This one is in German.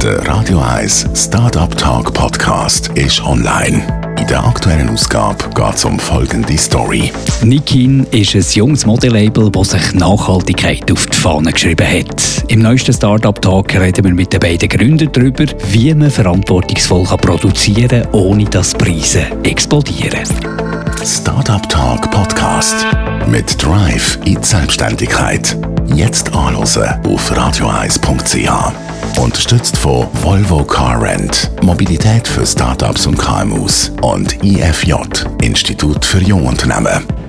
Der Radio 1 Startup Talk Podcast ist online. In der aktuellen Ausgabe geht es um folgende Story. Nikin ist ein junges Modelabel, das sich Nachhaltigkeit auf die Fahne geschrieben hat. Im neuesten Startup Talk reden wir mit den beiden Gründern darüber, wie man verantwortungsvoll produzieren kann, ohne dass Preise explodieren. Startup Talk Podcast mit Drive in Selbstständigkeit. Jetzt anhören auf radioeis.ch. Unterstützt von Volvo Car Rent, Mobilität für Startups und KMUs und IFJ, Institut für Jungunternehmen.